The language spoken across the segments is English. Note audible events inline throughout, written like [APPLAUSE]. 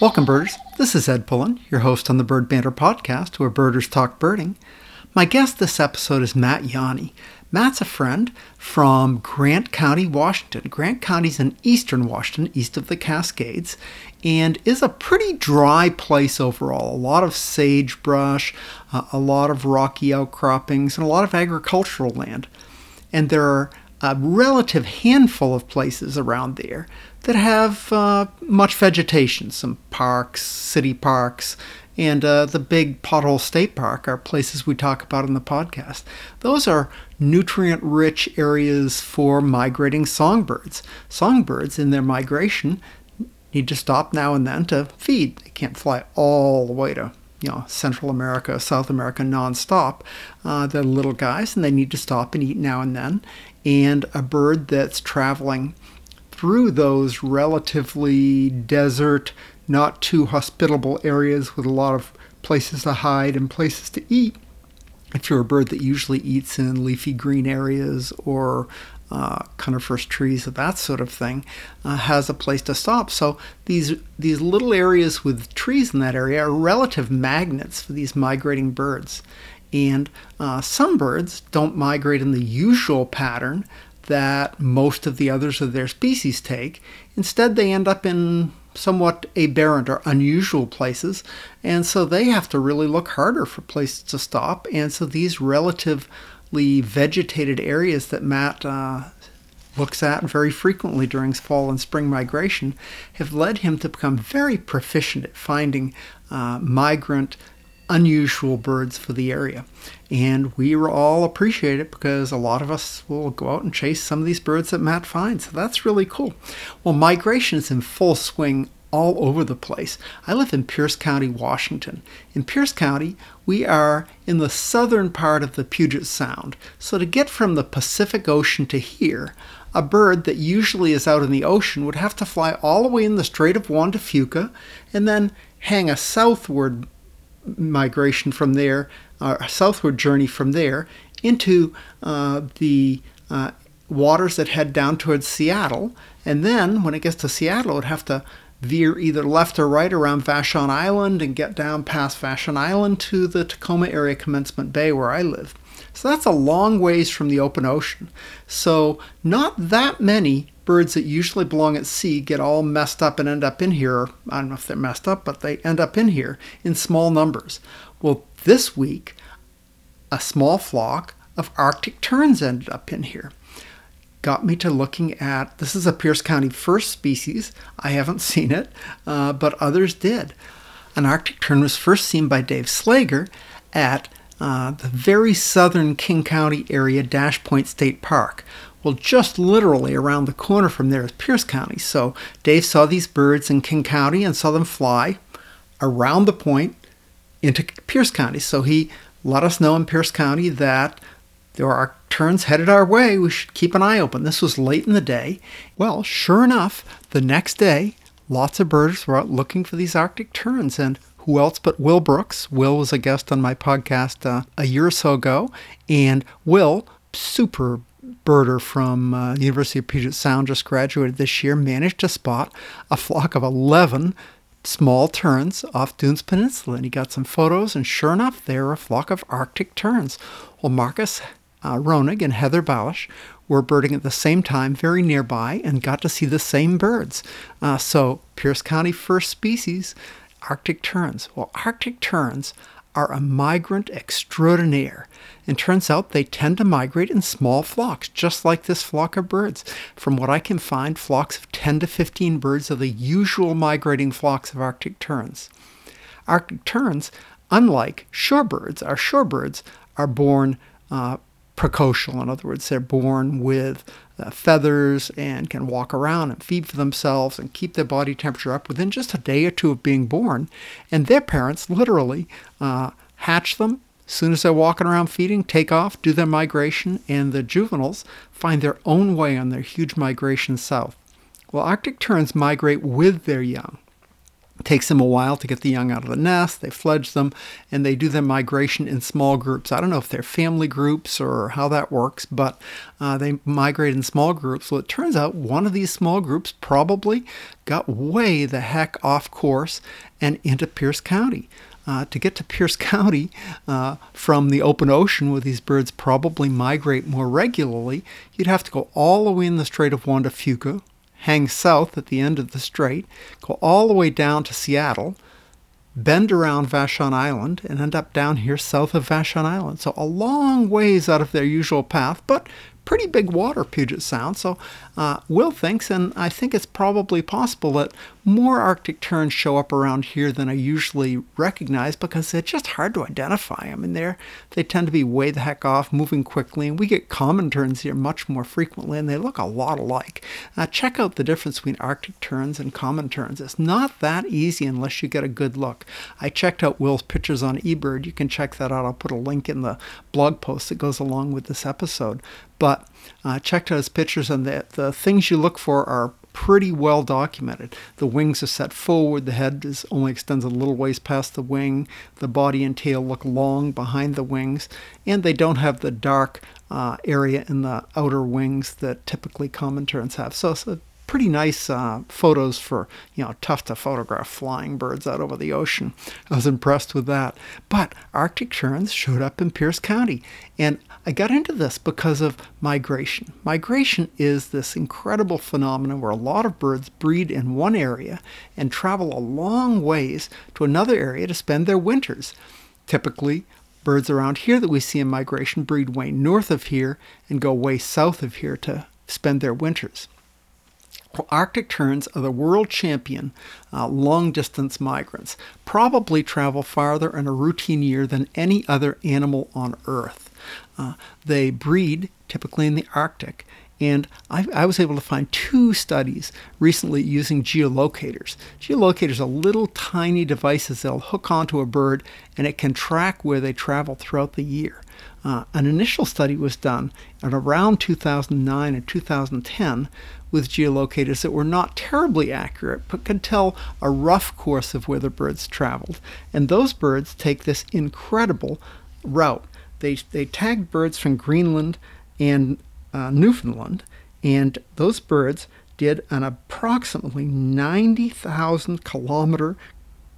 Welcome, birders. This is Ed Pullen, your host on the Bird Banter podcast, where birders talk birding. My guest this episode is Matt Yawney. Matt's a friend from Grant County, Washington. Grant County's in eastern Washington, east of the Cascades, and is a pretty dry place overall. A lot of sagebrush, uh, a lot of rocky outcroppings, and a lot of agricultural land. And there are a relative handful of places around there that have uh, much vegetation, some parks, city parks, and uh, the big Pothole State Park are places we talk about in the podcast. Those are nutrient rich areas for migrating songbirds. Songbirds, in their migration, need to stop now and then to feed. They can't fly all the way to you know, Central America, South America nonstop. Uh, they're little guys and they need to stop and eat now and then. And a bird that's traveling through those relatively desert, not too hospitable areas with a lot of places to hide and places to eat. If you're a bird that usually eats in leafy green areas or uh, coniferous trees, that sort of thing, uh, has a place to stop. So these these little areas with trees in that area are relative magnets for these migrating birds. And uh, some birds don't migrate in the usual pattern that most of the others of their species take. Instead, they end up in somewhat aberrant or unusual places, and so they have to really look harder for places to stop. And so these relatively vegetated areas that Matt uh, looks at very frequently during fall and spring migration have led him to become very proficient at finding uh, migrant unusual birds for the area. And we all appreciate it because a lot of us will go out and chase some of these birds that Matt finds. So that's really cool. Well, migration is in full swing all over the place. I live in Pierce County, Washington. In Pierce County, we are in the southern part of the Puget Sound. So to get from the Pacific Ocean to here, a bird that usually is out in the ocean would have to fly all the way in the Strait of Juan de Fuca and then hang a southward migration from there, a southward journey from there into uh, the uh, waters that head down towards Seattle. And then when it gets to Seattle, it would have to veer either left or right around Vashon Island and get down past Vashon Island to the Tacoma area commencement bay where I live. So that's a long ways from the open ocean. So not that many birds that usually belong at sea get all messed up and end up in here. I don't know if they're messed up, but they end up in here in small numbers. Well, this week, a small flock of Arctic terns ended up in here. Got me to looking at this is a Pierce County first species. I haven't [LAUGHS] seen it, uh, but others did. An Arctic tern was first seen by Dave Slager at uh, the very southern King County area Dash Point State Park, well, just literally around the corner from there is Pierce County. So Dave saw these birds in King County and saw them fly around the point into Pierce County. So he let us know in Pierce County that there are terns headed our way. We should keep an eye open. This was late in the day. Well, sure enough, the next day, lots of birds were out looking for these Arctic terns. And who else but Will Brooks? Will was a guest on my podcast uh, a year or so ago. And Will, super birder from uh, the University of Puget Sound, just graduated this year, managed to spot a flock of 11 small terns off Dunes Peninsula. And he got some photos, and sure enough, they were a flock of Arctic terns. Well, Marcus uh, Ronig and Heather Balish were birding at the same time, very nearby, and got to see the same birds. Uh, so, Pierce County first species, Arctic terns. Well, Arctic terns are a migrant extraordinaire. And turns out they tend to migrate in small flocks, just like this flock of birds. From what I can find, flocks of 10 to 15 birds are the usual migrating flocks of Arctic terns. Arctic terns, unlike shorebirds, our shorebirds are born uh, precocial. In other words, they're born with uh, feathers and can walk around and feed for themselves and keep their body temperature up within just a day or two of being born. And their parents literally uh, hatch them. As soon as they're walking around feeding, take off, do their migration, and the juveniles find their own way on their huge migration south. Well, Arctic terns migrate with their young. Takes them a while to get the young out of the nest. They fledge them and they do their migration in small groups. I don't know if they're family groups or how that works, but uh, they migrate in small groups. Well, it turns out one of these small groups probably got way the heck off course and into Pierce County. Uh, to get to Pierce [LAUGHS] County uh, from the open ocean, where these birds probably migrate more regularly, you'd have to go all the way in the Strait of Juan de Fuca, hang south at the end of the strait, go all the way down to Seattle, bend around Vashon Island, and end up down here south of Vashon Island. So a long ways out of their usual path, but pretty big water, Puget Sound. So uh, Will thinks, and I think it's probably possible that more Arctic terns show up around here than I usually recognize because they're just hard to identify. I mean, they're, they tend to be way the heck off, moving quickly, and we get common terns here much more frequently, and they look a lot alike. Uh, check out the difference between Arctic terns and common terns. It's not that easy unless you get a good look. I checked out Will's pictures on eBird. You can check that out. I'll put a link in the blog post that goes along with this episode. But uh, checked out his pictures, and the, the things you look for are pretty well documented. The wings are set forward, the head is only extends a little ways past the wing, the body and tail look long behind the wings, and they don't have the dark uh, area in the outer wings that typically common terns have. So it's a pretty nice uh, photos for you know tough to photograph flying birds out over the ocean. I was impressed with that. But Arctic terns showed up in Pierce County, and I got into this because of migration. Migration is this incredible phenomenon where a lot of birds breed in one area and travel a long ways to another area to spend their winters. Typically, birds around here that we see in migration breed way north of here and go way south of here to spend their winters. Arctic terns are the world champion uh, long distance migrants, probably travel farther in a routine year than any other animal on Earth. Uh, they breed typically in the Arctic, and I, I, was able to find two studies recently using geolocators. Geolocators are little tiny devices that'll hook onto a bird and it can track where they travel throughout the year. Uh, an initial study was done at around 2009 and 2010 with geolocators that were not terribly accurate but could tell a rough course of where the birds traveled. And those birds take this incredible route. They, they tagged birds from Greenland and uh, Newfoundland, and those birds did an approximately 90,000 kilometer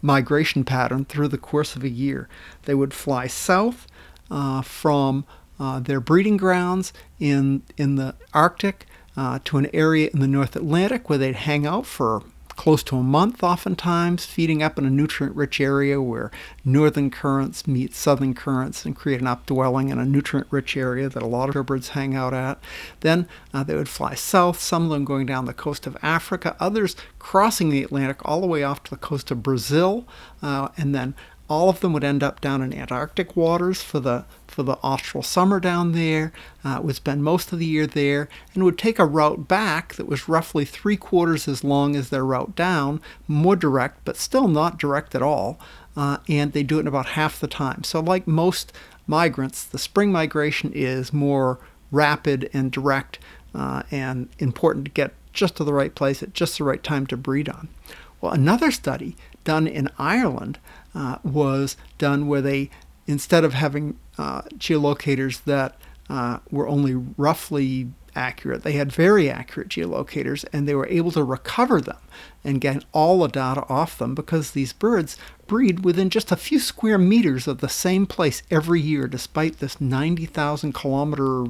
migration pattern through the course of a year. They would fly south uh, from uh, their breeding grounds in, in the Arctic uh, to an area in the North Atlantic where they'd hang out for close to a month, oftentimes, feeding up in a nutrient rich area where northern currents meet southern currents and create an updwelling in a nutrient rich area that a lot of birds hang out at. Then uh, they would fly south, some of them going down the coast of Africa, others crossing the Atlantic all the way off to the coast of Brazil, uh, and then all of them would end up down in Antarctic waters for the for the austral summer down there. Uh, would spend most of the year there and would take a route back that was roughly three quarters as long as their route down, more direct, but still not direct at all. Uh, and they do it in about half the time. So, like most migrants, the spring migration is more rapid and direct uh, and important to get just to the right place at just the right time to breed on. Well, another study done in Ireland uh, was done where they, instead of having uh, geolocators that uh, were only roughly accurate, they had very accurate geolocators and they were able to recover them and get all the data off them because these birds breed within just a few square meters of the same place every year despite this 90,000 kilometer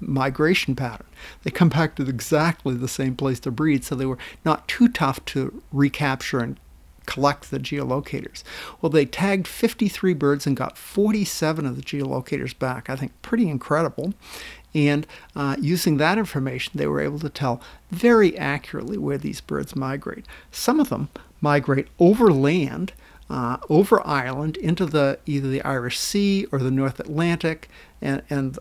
migration pattern. They come back to exactly the same place to breed, so they were not too tough to recapture and collect the geolocators. Well, they tagged 53 birds and got 47 of the geolocators back. I think pretty incredible. And uh, using that information, they were able to tell very accurately where these birds migrate. Some of them migrate over land, uh, over Ireland, into the either the Irish Sea or the North Atlantic, and, and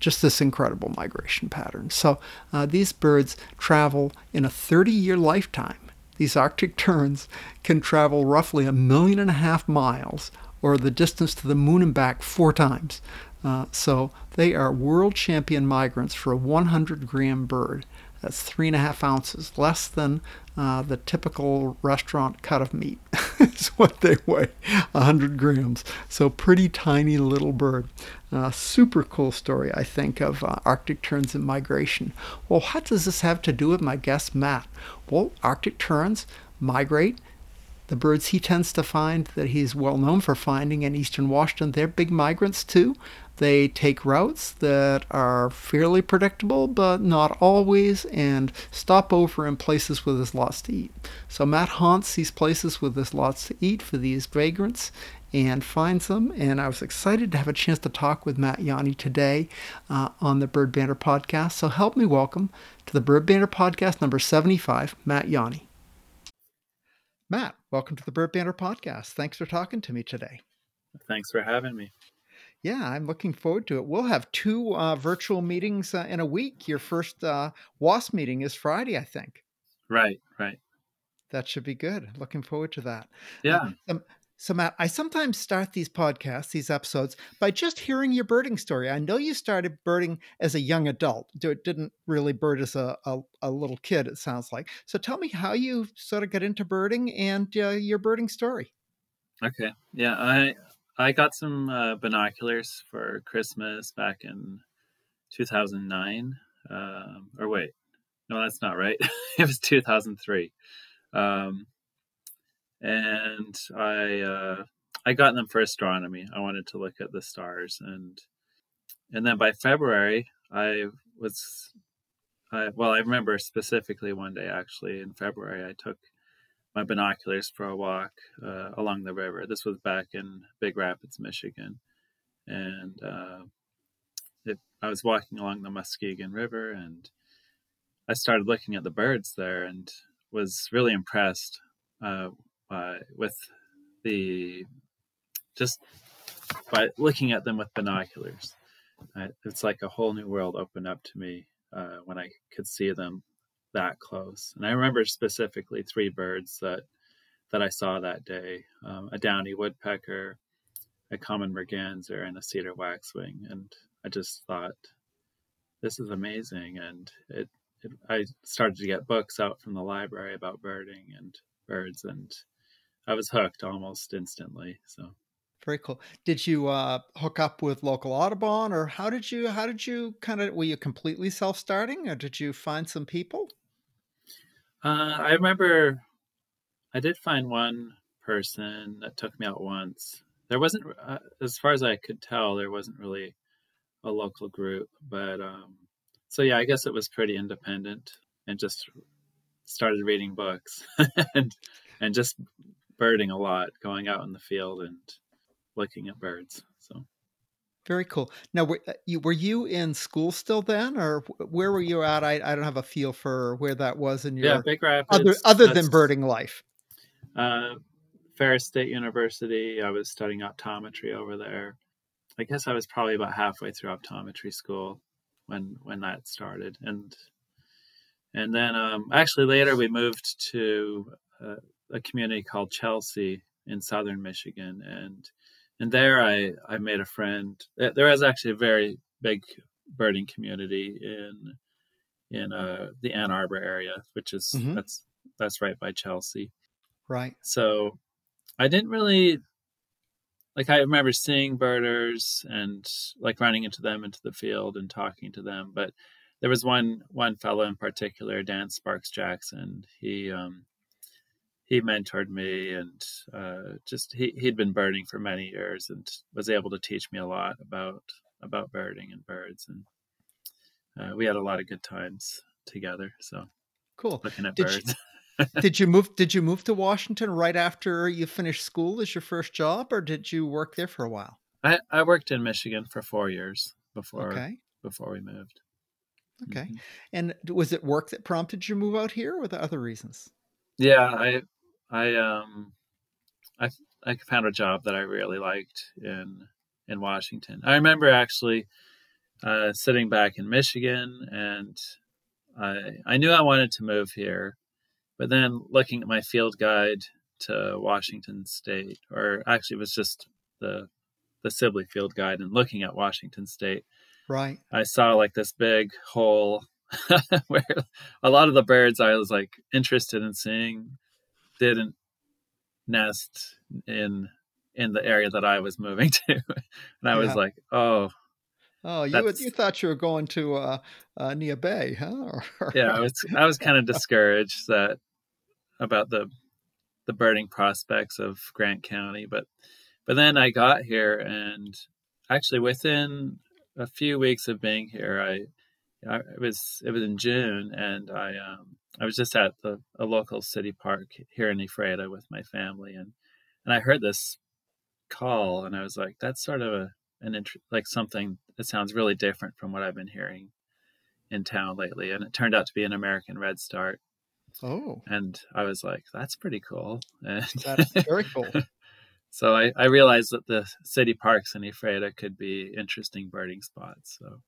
just this incredible migration pattern. So uh, these birds travel in a 30 year lifetime these Arctic terns can travel roughly a million and a half miles, or the distance to the moon and back four times. Uh, so they are world champion migrants for a 100 gram bird. That's three and a half ounces, less than uh, the typical restaurant cut of meat. [LAUGHS] is what they weigh, 100 grams. So pretty tiny little bird. Uh, super cool story, I think, of uh, Arctic terns and migration. Well, what does this have to do with my guest Matt? Well, Arctic terns migrate the birds he tends to find that he's well known for finding in eastern Washington, they're big migrants too. They take routes that are fairly predictable, but not always, and stop over in places where there's lots to eat. So Matt haunts these places where there's lots to eat for these vagrants and finds them. And I was excited to have a chance to talk with Matt Yawney today uh, on the Bird Banter podcast. So help me welcome to the Bird Banter podcast number 75, Matt Yawney. Matt, welcome to the Bird Banter podcast. Thanks for talking to me today. Thanks for having me. Yeah, I'm looking forward to it. We'll have two uh, virtual meetings uh, in a week. Your first uh, WAS meeting is Friday, I think. Right, right. That should be good. Looking forward to that. Yeah. Um, so, Matt, I sometimes start these podcasts, these episodes, by just hearing your birding story. I know you started birding as a young adult. It didn't really bird as a, a, a little kid, it sounds like. So, tell me how you sort of got into birding and uh, your birding story. Okay. Yeah, I I got some uh, binoculars for Christmas back in 2009. Um, or wait, no, that's not right. [LAUGHS] it was 2003. Um, and I uh, I got them for astronomy. I wanted to look at the stars, and and then by February I was, I, well, I remember specifically one day actually in February I took my binoculars for a walk uh, along the river. This was back in Big Rapids, Michigan, and uh, it, I was walking along the Muskegon River, and I started looking at the birds there, and was really impressed uh, uh, with the just by looking at them with binoculars. Uh, it's like a whole new world opened up to me uh, when I could see them that close. And I remember specifically three birds that that I saw that day: um, a downy woodpecker, a common merganser, and a cedar waxwing. And I just thought, this is amazing. And it, it I started to get books out from the library about birding and birds and I was hooked almost instantly. So very cool. Did you uh, hook up with local Audubon, or how did you how did you kind of were you completely self starting, or did you find some people? Uh, I remember I did find one person that took me out once. There wasn't, uh, as far as I could tell, there wasn't really a local group, but um, so yeah, I guess it was pretty independent and just started reading books [LAUGHS] and and just birding a lot, going out in the field and looking at birds. So very cool. Now, were uh, you, were you in school still then, or where were you at? I, I don't have a feel for where that was in your yeah, Big Rapids. Other other than birding life. Uh, Ferris State University. I was studying optometry over there. I guess I was probably about halfway through optometry school when when that started, and and then um, actually later we moved to uh, a community called Chelsea in southern Michigan, and and there I I made a friend. There is actually a very big birding community in in uh, the Ann Arbor area, which is mm-hmm. that's that's right by Chelsea. Right. So I didn't really like I remember seeing birders and like running into them into the field and talking to them, but there was one one fellow in particular, Dan Sparks Jackson. He um he mentored me and uh, just he, he'd been birding for many years and was able to teach me a lot about about birding and birds and uh, we had a lot of good times together so cool. looking at did birds. you, [LAUGHS] did you move did you move to washington right after you finished school as your first job or did you work there for a while? I, I worked in michigan for four years before okay. before we moved. Okay. Mm-hmm. and was it work that prompted you to move out here or the other reasons? Yeah i I um I I found a job that I really liked in in Washington. I remember actually uh, sitting back in Michigan, and I I knew I wanted to move here, but then looking at my field guide to Washington State, or actually it was just the the Sibley field guide, and looking at Washington State, right, I saw like this big hole [LAUGHS] where a lot of the birds I was like interested in seeing didn't nest in in the area that I was moving [LAUGHS] to, and I was like, oh Oh, you you thought you were going to uh, uh, Neah Bay, huh? Yeah, I was I was kind of discouraged that about the the birding prospects of Grant County, but but then I got here and actually within a few weeks of being here, I, I it was it was in June and I um I was just at the a local city park here in Ephrata with my family and and I heard this call and I was like that's sort of a an int- like something that sounds really different from what I've been hearing in town lately and it turned out to be an American redstart oh, and I was like that's pretty cool [LAUGHS] and that's very cool. [LAUGHS] so I, I realized that the city parks in Ephrata could be interesting birding spots so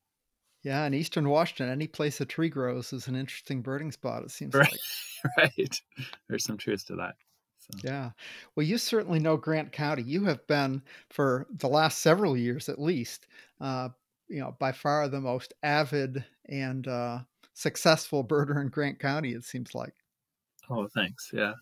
Yeah, in Eastern Washington, any place a tree grows is an interesting birding spot. It seems Right. like. [LAUGHS] right there's some truth to that so. Yeah. Well, you certainly know Grant County. You have been for the last several years, at least, uh, you know, by far the most avid and uh, successful birder in Grant County. It seems like. Oh, thanks. Yeah.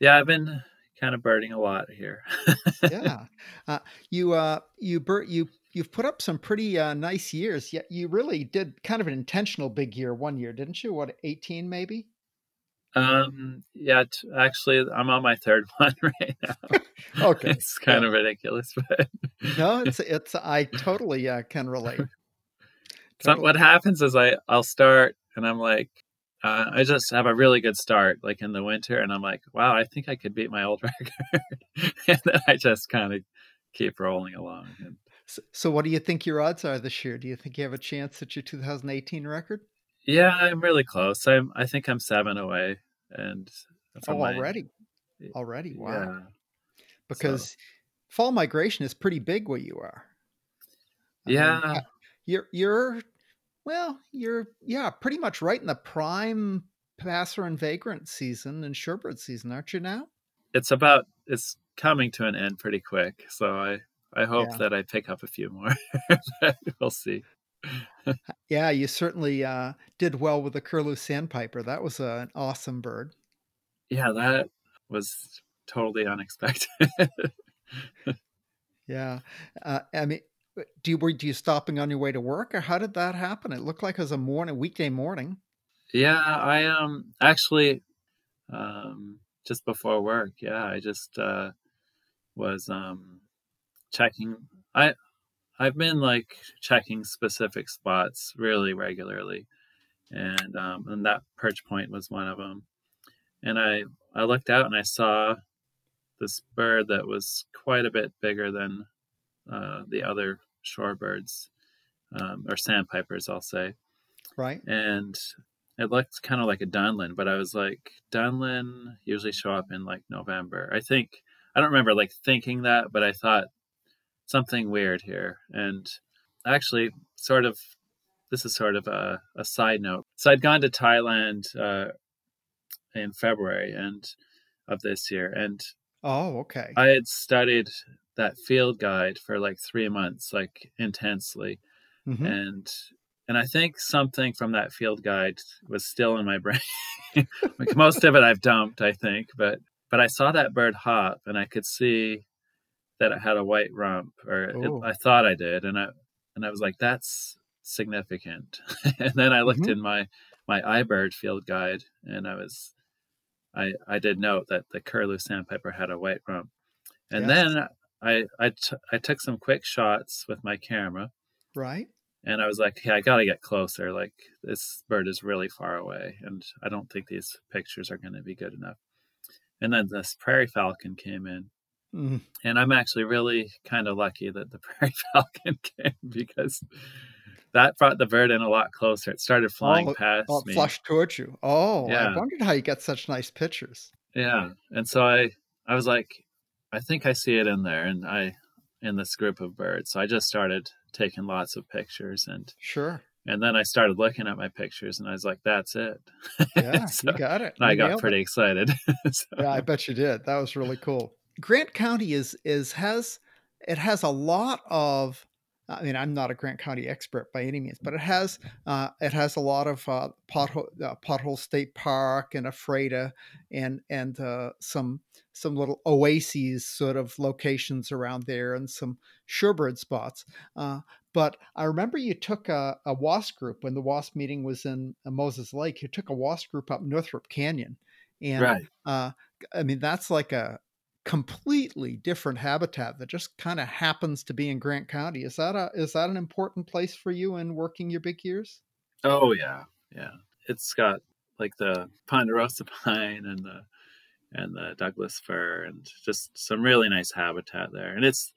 Yeah, I've been kind of birding a lot here. [LAUGHS] yeah. Uh, you uh, you bir- you you've put up some pretty uh, nice years. Yet you really did kind of an intentional big year one year, didn't you? What eighteen maybe? um, yeah, t- actually, I'm on my third [LAUGHS] one right now. [LAUGHS] Okay. it's kind of ridiculous, but No, it's [LAUGHS] it's I totally uh, can relate. so what happens is I I'll start and I'm like. Uh, I just have a really good start, like in the winter, and I'm like, "Wow, I think I could beat my old record." and then I just kind of keep rolling along. And So, so what do you think your odds are this year? Do you think you have a chance at your 2018 record? yeah, I'm really close. I'm. I think I'm seven away, and Oh, my- already, already, wow! Yeah, Because fall migration is pretty big where you are. I yeah. uh, you're you're well, you're yeah, pretty much right in the prime passer and vagrant season and shorebird season, aren't you now? it's about it's coming to an end pretty quick so i i hope Yeah. that i pick up a few more [LAUGHS] we'll see Yeah, you certainly uh, did well with the curlew sandpiper. That was a, an awesome bird. yeah that was totally unexpected [LAUGHS] Yeah, uh, I mean, do you were do you stopping on your way to work, or how did that happen? It looked like it was a morning, weekday morning. yeah i um actually um just before work yeah i just uh was um checking i i've been like checking specific spots really regularly and um and that perch point was one of them and i i looked out and i saw this bird that was quite a bit bigger than uh, the other shorebirds um, or sandpipers i'll say Right. and it looked kind of like a Dunlin, but I was like, Dunlin usually show up in like November. I think I don't remember like thinking that, but I thought something weird here. And actually, sort of, this is sort of a, a side note. So I'd gone to Thailand uh, in February and of this year, and Oh, okay. I had studied that field guide for like three months, like intensely Mhm. and and I think something from that field guide was still in my [LAUGHS] brain. like most of it I've dumped, I think, but but I saw that bird hop and I could see that it had a white rump, or it, Oh. I thought I did, and I and I was like, that's significant. [LAUGHS] and then I looked Mhm. in my my iBird field guide, and I was I I did note that the curlew sandpiper had a white rump, and Yes. then I I, t- I took some quick shots with my camera Right. and I was like, "Hey, I got to get closer. Like this bird is really far away, and I don't think these pictures are going to be good enough." And then this prairie falcon came in, Mm. and I'm actually really kind of lucky that the [LAUGHS] prairie falcon [LAUGHS] came because that brought the bird in a lot closer. It started flying Oh, past Oh, me. it flushed towards you. Oh, I wondered how you got such nice pictures. Yeah, and so I I was like, I think I see it in there, and I in this group of birds. So I just started taking lots of pictures and Sure. and then I started looking at my pictures and I was like, that's it. [LAUGHS] Yeah, So- you got it. and I got nailed it. pretty excited. So- Yeah, I bet you did. That was really cool. Grant County is is has it has a lot of I mean, I'm not a Grant County expert by any means, but it has uh, it has a lot of uh, pothole uh, pothole state park and Ephrata and and uh, some some little oases sort of locations around there and some shorebird spots. Uh, but I remember you took a, a WASP group when the WASP meeting was in uh, Moses Lake. You took a WASP group up Northrup Canyon, and Right. uh, I mean that's like a completely different habitat that just kind of happens to be in Grant County. Is that a is that an important place for you in working your big years? Oh yeah, yeah. It's got like the ponderosa [LAUGHS] pine and the and the Douglas fir and just some really nice habitat there. And it's,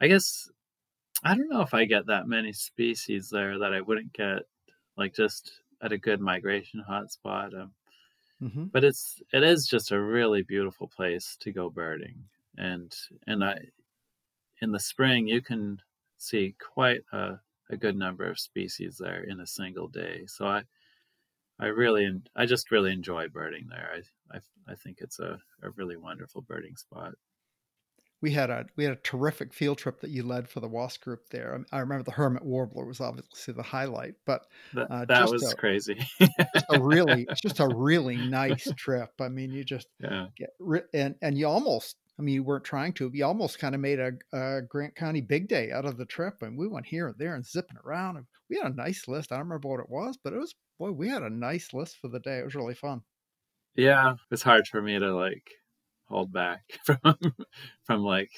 I guess, I don't know if I get that many species there that I wouldn't get like just at a good migration hotspot. Um, hmm but it's it is just a really beautiful place to go birding and and i in the spring you can see quite a, a good number of species there in a single day so i i really i just really enjoy birding there. I i, I think it's a, a really wonderful birding spot We had a we had a terrific field trip that you led for the WASP group there. I, I remember the hermit warbler was obviously the highlight, but that, Uh, that was a- crazy a really it's [LAUGHS] just a really nice trip. I mean, you just yeah get ri- and and you almost I mean, you weren't trying to, but you almost kind of made a, a Grant County big day out of the trip. And we went here and there and zipping around. And we had a nice list. I don't remember what it was, but it was, boy, we had a nice list for the day. It was really fun. yeah it's hard for me to like hold back [LAUGHS] from from like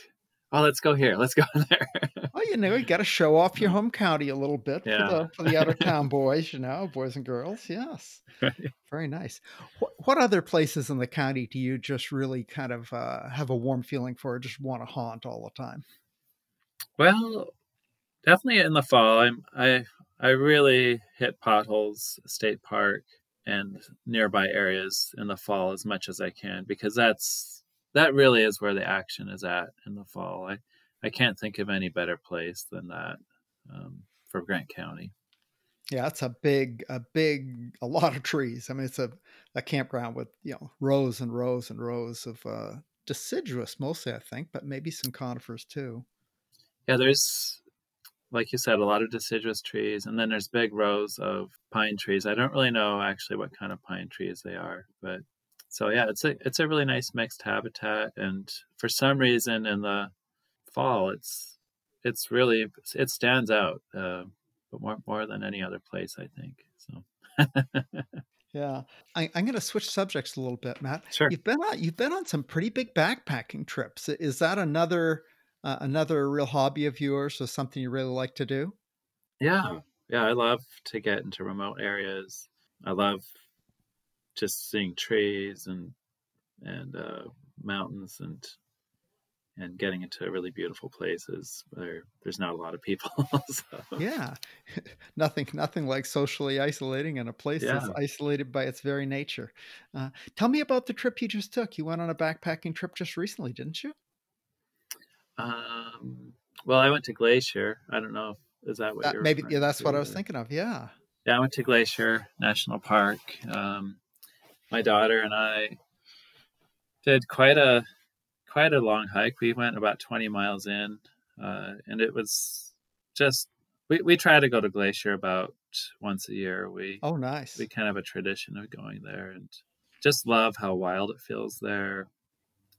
oh let's go here let's go [LAUGHS] there Well, you know, you got to show off your home county a little bit Yeah. for the for the out of town [LAUGHS] boys, you know, boys and girls. Yes, Right. very nice. What, what other places in the county do you just really kind of uh, have a warm feeling for, or just want to haunt all the time? Well, definitely in the fall. I'm I I really hit potholes, state park, and nearby areas in the fall as much as I can because that's that really is where the action is at in the fall. I I can't think of any better place than that um, for Grant County. Yeah, it's a big, a big, a lot of trees. I mean, it's a, a campground with you know rows and rows and rows of uh, deciduous, mostly I think, but maybe some conifers too. Yeah, there's like you said, a lot of deciduous trees, and then there's big rows of pine trees. I don't really know actually what kind of pine trees they are, but so yeah, it's a it's a really nice mixed habitat, and for some reason in the fall, it's it's really it stands out, uh, but more more than any other place, I think. So [LAUGHS] Yeah, I, I'm going to switch subjects a little bit, Matt. sure, You've been on, you've been on some pretty big backpacking trips. Is that another, uh, another real hobby of yours, or something you really like to do? yeah, yeah, I love to get into remote areas. I love just seeing trees and and uh, mountains and and getting into really beautiful places where there's not a lot of people. [LAUGHS] so, Yeah, [LAUGHS] nothing, nothing like socially isolating in a place that's isolated by its very nature. Uh, tell me about the trip you just took. You went on a backpacking trip just recently, didn't you? um, well, I went to Glacier. I don't know. If, is that what That, you're maybe, yeah, that's what I was thinking of. Yeah. Yeah, I went to Glacier National Park. Um, my daughter and I did quite a quite a long hike. We went about 20 miles in, uh, and it was just we, we try to go to Glacier about once a year. We Oh, nice. we kind of have a tradition of going there, and just love how wild it feels there.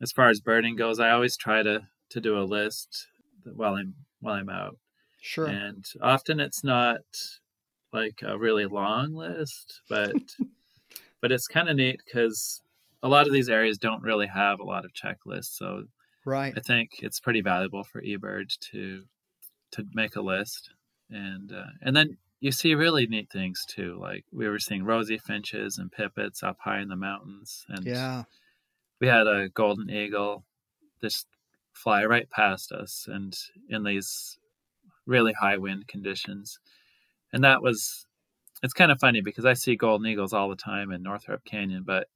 As far as birding goes, I always try to to do a list while I'm while I'm out Sure. and often it's not like a really long list but [LAUGHS] but it's kind of neat because a lot of these areas don't really have a lot of checklists so Right. i think it's pretty valuable for eBird to to make a list and uh, and then you see really neat things too like we were seeing rosy finches and pipits up high in the mountains and Yeah. we had a golden eagle just fly right past us and in these really high wind conditions and that was it's kind of funny because i see golden eagles all the time in Northrup canyon but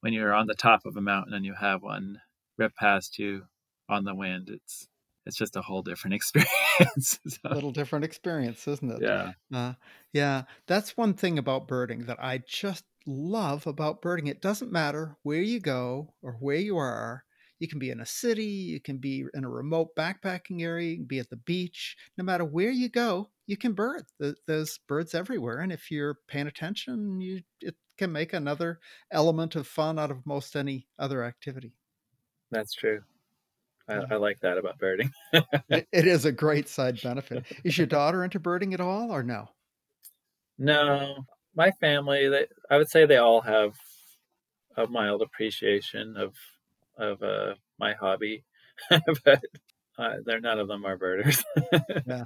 when you're on the top of a mountain and you have one rip past you on the wind it's it's just a whole different [LAUGHS] experience A So, little different experience, isn't it? yeah Uh, yeah, that's one thing about birding that I just love about birding. It doesn't matter where you go or where you are, You can be in a city, you can be in a remote backpacking area, you can be at the beach. No matter where you go, you can bird. There's birds everywhere, and if you're paying attention, you it can make another element of fun out of most any other activity. That's true. I, I like that about birding. it, it is a [LAUGHS] great side benefit. Is your daughter into birding at all, or no? No, my family. They, I would say they all have a mild appreciation of of uh, my hobby, [LAUGHS] but uh, they're none of them are birders. yeah,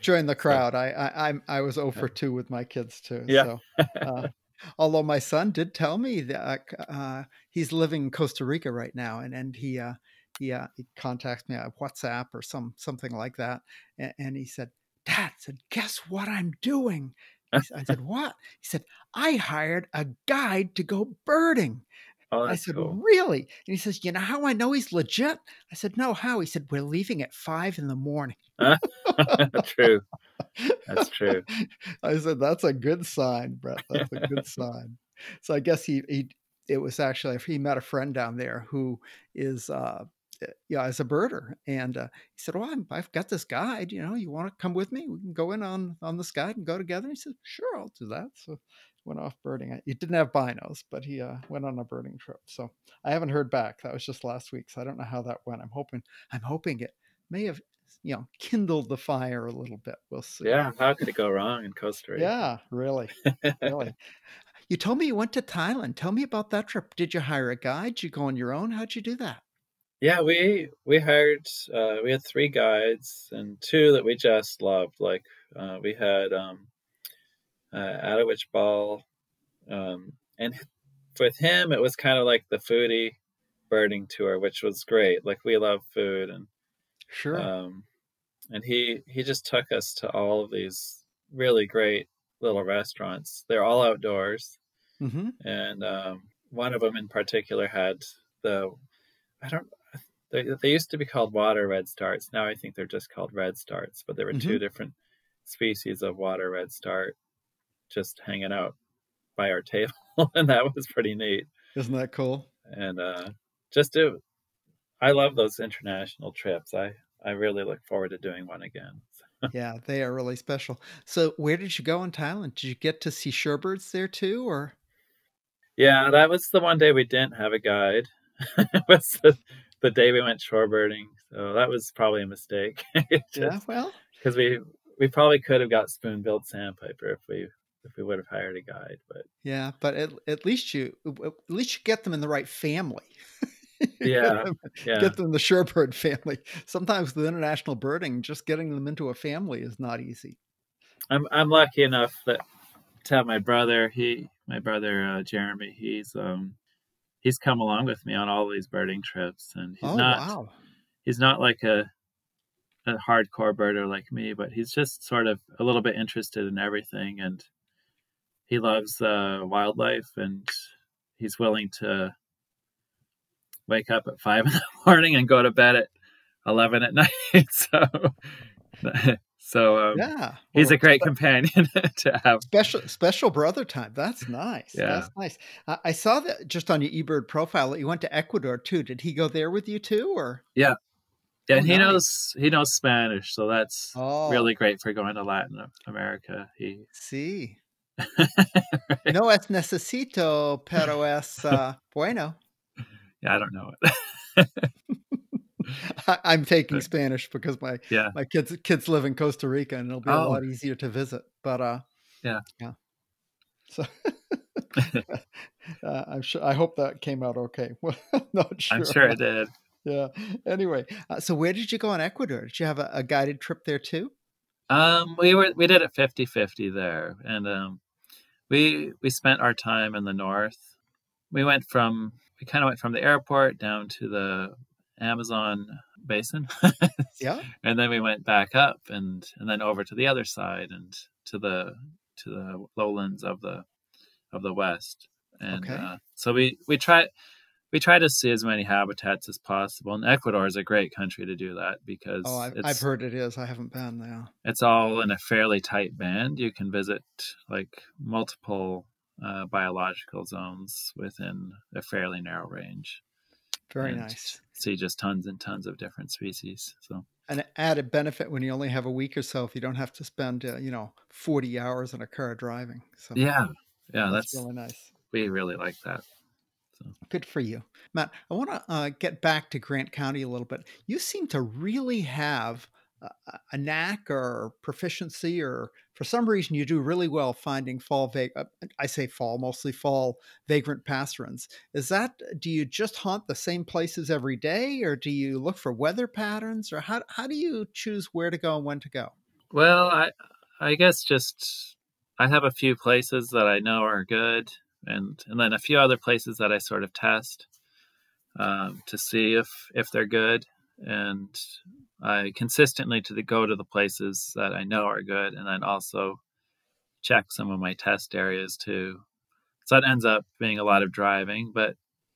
join the [LAUGHS] crowd. I I I'm, I was over two with my kids too. Yeah. So, uh, although my son did tell me that uh, he's living in Costa Rica right now, and and he uh, he, uh, he contacts me on WhatsApp or some something like that, and, and he said, "Dad said, guess what I'm doing." [LAUGHS] I said, "What?" He said, "I hired a guide to go birding." Oh, I said, cool. "Really?" And he says, "You know how I know he's legit?" I said, "No, how?" He said, "We're leaving at five in the morning." [LAUGHS] true. That's true. [LAUGHS] I said, "That's a good sign, Brett. That's a good sign." So I guess he he it was actually he met a friend down there who is uh yeah, as a birder, and uh, he said, "Well, i have got this guide. You know, you want to come with me? We can go in on on this guide and go together." He said, "Sure, I'll do that." So went off birding. He didn't have binos, but he uh, went on a birding trip. So I haven't heard back. That was just last week, so I don't know how that went. I'm hoping I'm hoping it may have you know kindled the fire a little bit. We'll see. Yeah, how could it go wrong in Costa Rica? Yeah, really, really. [LAUGHS] You told me you went to Thailand. Tell me about that trip. Did you hire a guide? Did you go on your own? How'd you do that? Yeah, we we hired uh, we had three guides and two that we just loved. Like uh, we had um, uh, Adawich Ball, um, and with him it was kind of like the foodie birding tour, which was great. Like we love food and sure. Um, and he he just took us to all of these really great little restaurants. They're all outdoors, mm-hmm. and um, one of them in particular had the I don't they, they used to be called water redstarts. Now I think they're just called redstarts, but there were mm-hmm. two different species of water red redstart just hanging out by our table, [LAUGHS] and that was pretty neat. Isn't that cool? And uh, just do. I love those international trips. I I really look forward to doing one again. [LAUGHS] yeah, they are really special. So, where did you go in Thailand? Did you get to see shorebirds there too, or? Yeah, that was the one day we didn't have a guide. [LAUGHS] it was the, the day we went shorebirding. So that was probably a mistake. Just, yeah, well, because we we probably could have got spoon-billed sandpiper if we if we would have hired a guide. But yeah, but at, at least you at least you get them in the right family. yeah, [LAUGHS] get them, yeah. Get them the shorebird family. Sometimes with international birding, just getting them into a family is not easy. I'm I'm lucky enough that to have my brother. He my brother uh, Jeremy. He's um he's come along with me on all these birding trips, and he's oh, not wow. he's not like a a hardcore birder like me, but he's just sort of a little bit interested in everything, and he loves uh, wildlife, and he's willing to wake up at five [LAUGHS] in the morning and go to bed at eleven at [LAUGHS] night. so [LAUGHS] so um, yeah, he's a great companion to have. Special special brother time. That's nice. Yeah, that's nice. Uh, I saw that just on your eBird profile that you went to Ecuador too. Did he go there with you too, or? Yeah, yeah. Oh, he nice. knows he knows Spanish, so that's oh. really great for going to Latin America. He see. [LAUGHS] No es necesito, pero es uh, [LAUGHS] bueno. Yeah, I don't know it. [LAUGHS] I, am taking Spanish because my yeah. my kids kids live in Costa Rica and it'll be oh. a lot easier to visit. But uh, yeah, yeah. So uh, I'm sure. I hope that came out okay. Not sure. I'm sure it did. Yeah. Anyway, uh, so where did you go in Ecuador? Did you have a, a, guided trip there too? Um, we were we did it 50-50 there, and um, we we spent our time in the north. We went from we kind of went from the airport down to the Amazon basin. [LAUGHS] yeah. And then we went back up and and then over to the other side and to the to the lowlands of the of the west. And okay. uh, so we we try we try to see as many habitats as possible. And Ecuador is a great country to do that because oh, I've, I've heard it is. I haven't been there. It's all in a fairly tight band. You can visit like multiple uh, biological zones within a fairly narrow range. Very nice. See just tons and tons of different species. So an added benefit when you only have a week or so if you don't have to spend uh, you know 40 hours in a car driving so yeah yeah that's, that's really nice we really like that so. good for you. Matt i want to uh, get back to grant county a little bit. You seem to really have a knack or proficiency or for some reason you do really well finding fall vag- uh, i say fall mostly fall vagrant passerines. Is that do you just haunt the same places every day or do you look for weather patterns or how, how do you choose where to go and when to go? Well i i guess just i have a few places that i know are good and and then a few other places that i sort of test um, to see if if they're good and I consistently to the, go to the places that I know are good, and then also check some of my test areas too. So it ends up being a lot of driving, but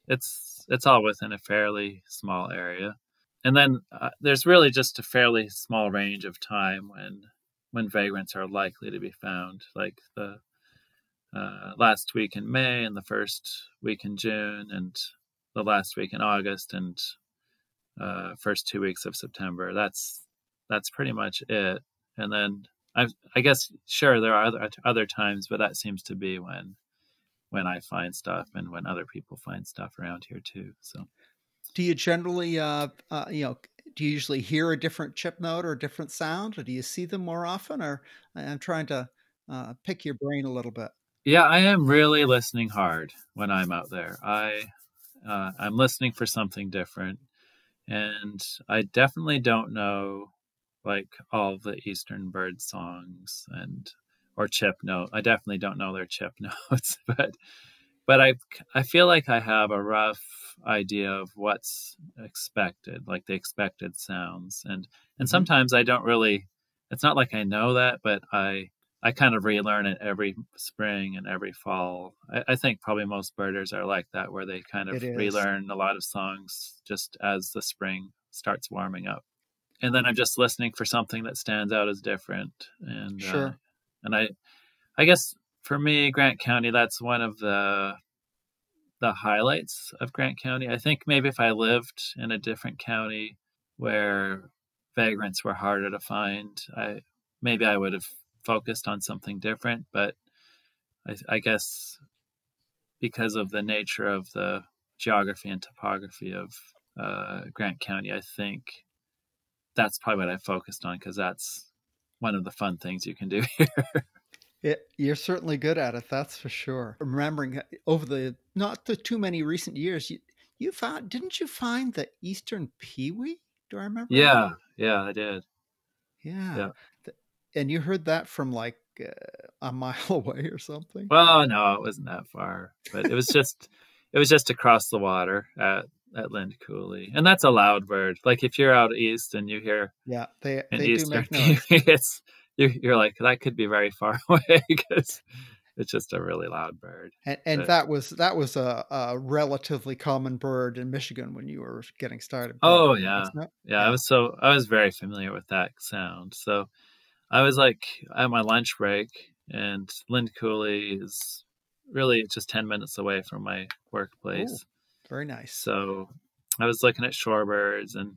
it's it's all within a fairly small area. And then uh, there's really just a fairly small range of time when when vagrants are likely to be found, like the uh, last week in May and the first week in June and the last week in August and uh, first two weeks of September. That's that's pretty much it. And then I I guess sure there are other other times, but that seems to be when when I find stuff and when other people find stuff around here too. So, do you generally uh, uh you know do you usually hear a different chip note or a different sound, or do you see them more often? Or I'm trying to uh, pick your brain a little bit. Yeah, I am really listening hard when I'm out there. I uh, I'm listening for something different and I definitely don't know like all the Eastern bird songs and or chip note. I definitely don't know their chip [LAUGHS] notes, but but I I feel like I have a rough idea of what's expected, like the expected sounds, and and mm-hmm. sometimes I don't really. It's not like I know that, but I I kind of relearn it every spring and every fall. I, I, think probably most birders are like that, where they kind of relearn a lot of songs just as the spring starts warming up. And then I'm just listening for something that stands out as different. And uh, sure. Uh, and I, I guess for me, Grant County, that's one of the the highlights of Grant County. I think maybe if I lived in a different county where vagrants were harder to find, I maybe I would have focused on something different. But I, I guess because of the nature of the geography and topography of uh, Grant County, I think that's probably what I focused on because that's one of the fun things you can do [LAUGHS] here. You're certainly good at it, that's for sure. Remembering uh, over the not the too many recent years, you you found didn't you find the eastern pewee? Do I remember? Yeah, that? yeah, I did. Yeah. yeah and you heard that from like uh, a mile [LAUGHS] away or something. Well, no, it wasn't that far, but it was just it was just across the water at at Lind Coulee, and that's a loud bird. Like if you're out east and you hear yeah, they they Eastern, do make [LAUGHS] noise. it's you're, you're like that could be very far [LAUGHS] away because it's just a really loud bird. And, and but, that was that was a, a, relatively common bird in Michigan when you were getting started. Oh yeah. yeah, yeah. I was so I was very familiar with that sound. So I was like at my lunch break, and Lind Coulee is really just 10 minutes away from my workplace. Ooh, very nice. So I was looking at shorebirds, and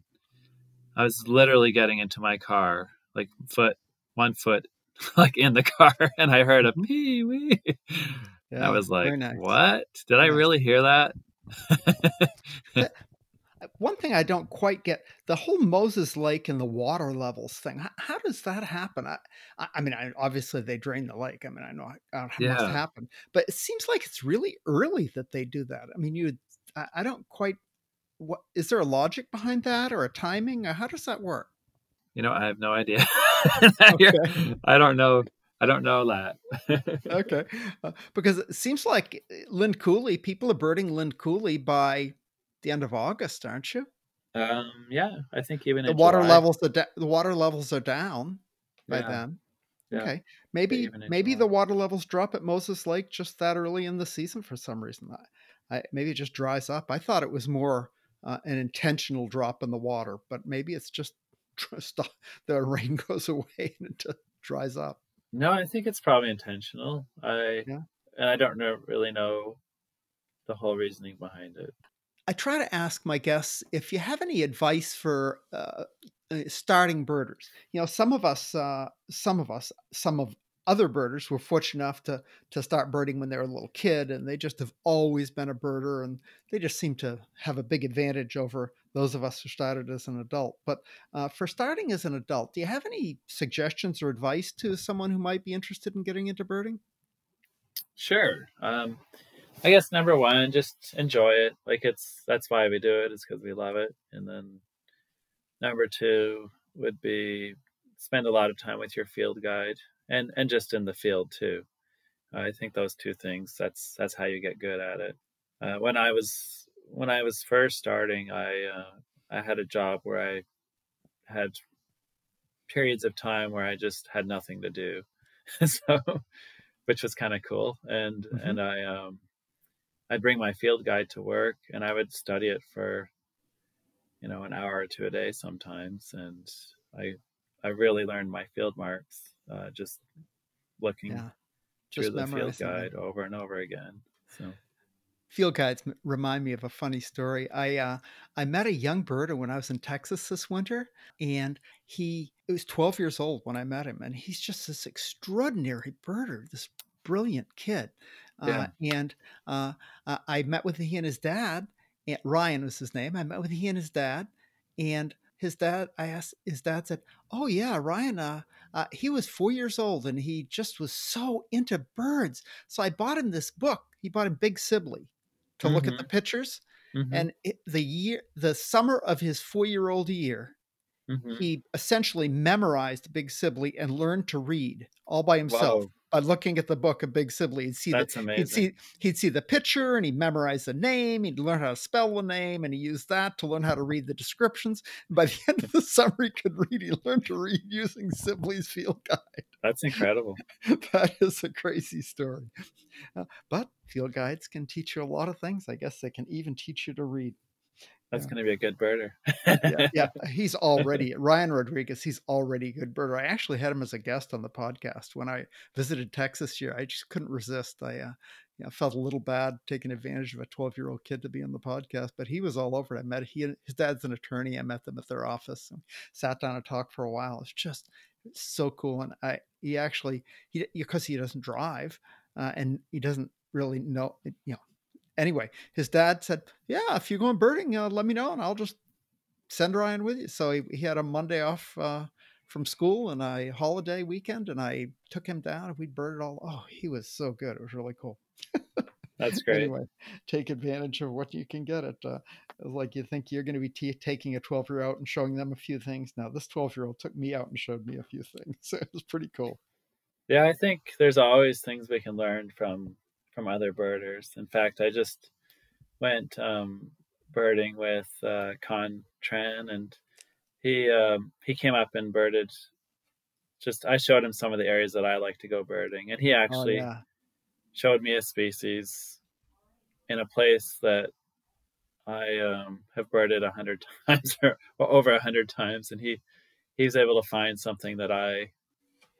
I was literally getting into my car, like foot, one foot, [LAUGHS] like in the car, [LAUGHS] and I heard a mm-hmm. pee wee. [LAUGHS] Yeah, I was like, nice. "What? Did I really hear that?" One thing I don't quite get the whole Moses Lake and the water levels thing. How, how does that happen? I, I mean, I, obviously they drain the lake. I mean, I know how yeah. must happen, but it seems like it's really early that they do that. I mean, you, I, I don't quite. What is there a logic behind that or a timing? Or how does that work? You know, I have no idea. [LAUGHS] [LAUGHS] okay. I don't know. I don't know that. okay, uh, because it seems like eh, Lind Coulee, people are birding Lind Coulee by the end of August, aren't you? Um, yeah, I think even the water July. levels the, da- the water levels are down by yeah. then. Yeah. Okay, maybe maybe July. the water levels drop at Moses Lake just that early in the season for some reason. I, I maybe it just dries up. I thought it was more uh, an intentional drop in the water, but maybe it's just [LAUGHS] just the rain [LAUGHS] goes away and it dries up. No, I think it's probably intentional. I yeah. and I don't know really know the whole reasoning behind it. I try to ask my guests if you have any advice for uh, uh, starting birders. You know, some of us, uh, some of us, some of other birders were fortunate enough to to start birding when they were a little kid, and they just have always been a birder, and they just seem to have a big advantage over those of us who started as an adult. But uh, for starting as an adult, do you have any suggestions or advice to someone who might be interested in getting into birding? Sure. Um, I guess number one, just enjoy it. Like it's that's why we do it. it is because we love it. And then number two would be spend a lot of time with your field guide and and just in the field too. I think those two things that's that's how you get good at it. Uh, when I was when I was first starting, I uh, I had a job where I had periods of time where I just had nothing to do, [LAUGHS] so which was kind of cool. And mm-hmm. and I um, I'd bring my field guide to work and I would study it for, you know, an hour or two a day sometimes. And I, I really learned my field marks, uh, just looking yeah. through the field guide it. over and over again. So field guides remind me of a funny story. I uh, I met a young birder when I was in Texas this winter, and he it was 12 years old when I met him, and he's just this extraordinary birder, this brilliant kid. Uh, and uh, I met with he and his dad. And Ryan was his name. I met with he and his dad, and his dad. I asked his dad said, "Oh yeah, Ryan. Uh, uh, he was four years old, and he just was so into birds. So I bought him this book. He bought him Big Sibley to mm-hmm. look at the mm-hmm. pictures. Mm-hmm. And it, the year, the summer of his four-year-old year, Mm-hmm. he essentially memorized Big Sibley and learned to read all by himself by looking at the book of Big Sibley. He'd see That's the, amazing. He'd see he'd see the picture and he'd memorize the name. He'd learn how to spell the name and he used that to learn how to read the descriptions. And by the [LAUGHS] end of the summer, he could read. He learned to read using Sibley's field guide. That's incredible. [LAUGHS] that is a crazy story. Uh, but field guides can teach you a lot of things. I guess they can even teach you to read. That's yeah. going to be a good birder. yeah, yeah, [LAUGHS] he's already Ryan Rodriguez. He's already a good birder. I actually had him as a guest on the podcast when I visited Texas here. I just couldn't resist. I uh, yeah, felt a little bad taking advantage of a 12 year old kid to be on the podcast, but he was all over it. I met he his dad's an attorney. I met them at their office and sat down and talked for a while. It's just so cool. And I he actually he because he doesn't drive uh, and he doesn't really know you know anyway, his dad said, "Yeah, if you're going birding, uh, let me know, and I'll just send Ryan with you." So he, he had a Monday off uh, from school and a holiday weekend, and I took him down and we birded all. Oh, he was so good; it was really cool. That's [LAUGHS] great. anyway, take advantage of what you can get. It uh, like you think you're going to be t- taking a 12 year old out and showing them a few things. Now, this 12 year old took me out and showed me a few things. [LAUGHS] So it was pretty cool. Yeah, I think there's always things we can learn from from other birders. In fact, I just went um, birding with uh, Khanh Tran, and he um, he came up and birded. Just I showed him some of the areas that I like to go birding, and he oh, actually oh, yeah. showed me a species in a place that I um, have birded a hundred [LAUGHS] times or, or over a hundred times, and he he was able to find something that I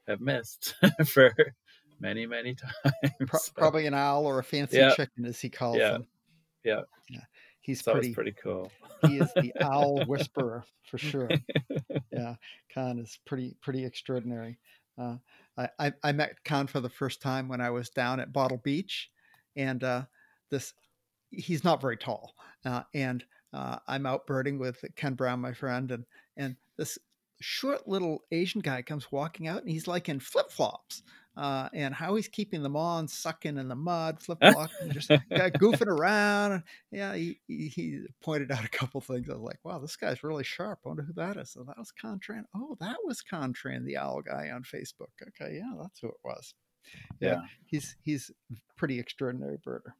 have missed [LAUGHS] for many, many [LAUGHS] times. Pro- probably an owl or a fancy yeah. chicken, as he calls yeah. them. Yeah. Yeah. He's so pretty pretty cool. he is the owl [LAUGHS] whisperer for sure. [LAUGHS] Yeah. Khanh is pretty pretty extraordinary. Uh, I, I, I met Khanh for the first time when I was down at Bottle Beach, and uh, this he's not very tall, uh, and uh, I'm out birding with Ken Brown, my friend, and and this short little Asian guy comes walking out, and he's like in flip flops, uh, and how he's keeping them on, sucking in the mud, flip [LAUGHS] flopping, just goofing around. Yeah, he, he, he, pointed out a couple things. I was like, wow, this guy's really sharp. I wonder who that is. So that was Khanh Tran. Oh, that was Khanh Tran, the owl guy on Facebook. Okay, yeah, that's who it was. Yeah, yeah. he's he's pretty extraordinary birder.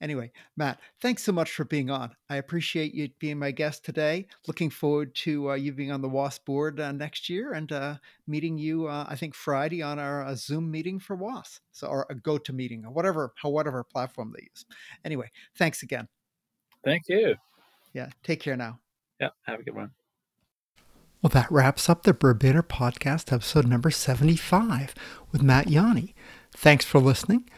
Anyway, Matt, thanks so much for being on. I appreciate you being my guest today. Looking forward to uh, you being on the WASP board uh, next year and uh, meeting you, uh, I think, Friday on our uh, Zoom meeting for WASP. So, or a go to meeting, or whatever, whatever platform they use. Anyway, thanks again. Thank you. Yeah, take care now. Yeah, have a good one. Well, that wraps up the Bird Podcast, episode number 75 with Matt Yawney. Thanks for listening.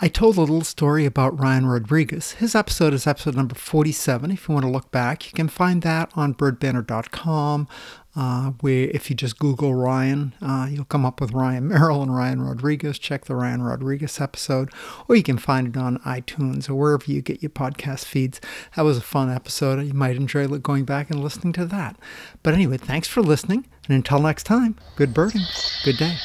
I told a little story about Ryan Rodriguez. His episode is episode number 47. If you want to look back, you can find that on birdbanter.com. Uh, where if you just Google Ryan, uh, you'll come up with Ryan Merrill and Ryan Rodriguez. Check the Ryan Rodriguez episode, or you can find it on iTunes or wherever you get your podcast feeds. That was a fun episode. You might enjoy going back and listening to that. But anyway, thanks for listening, and until next time, good birding, good day.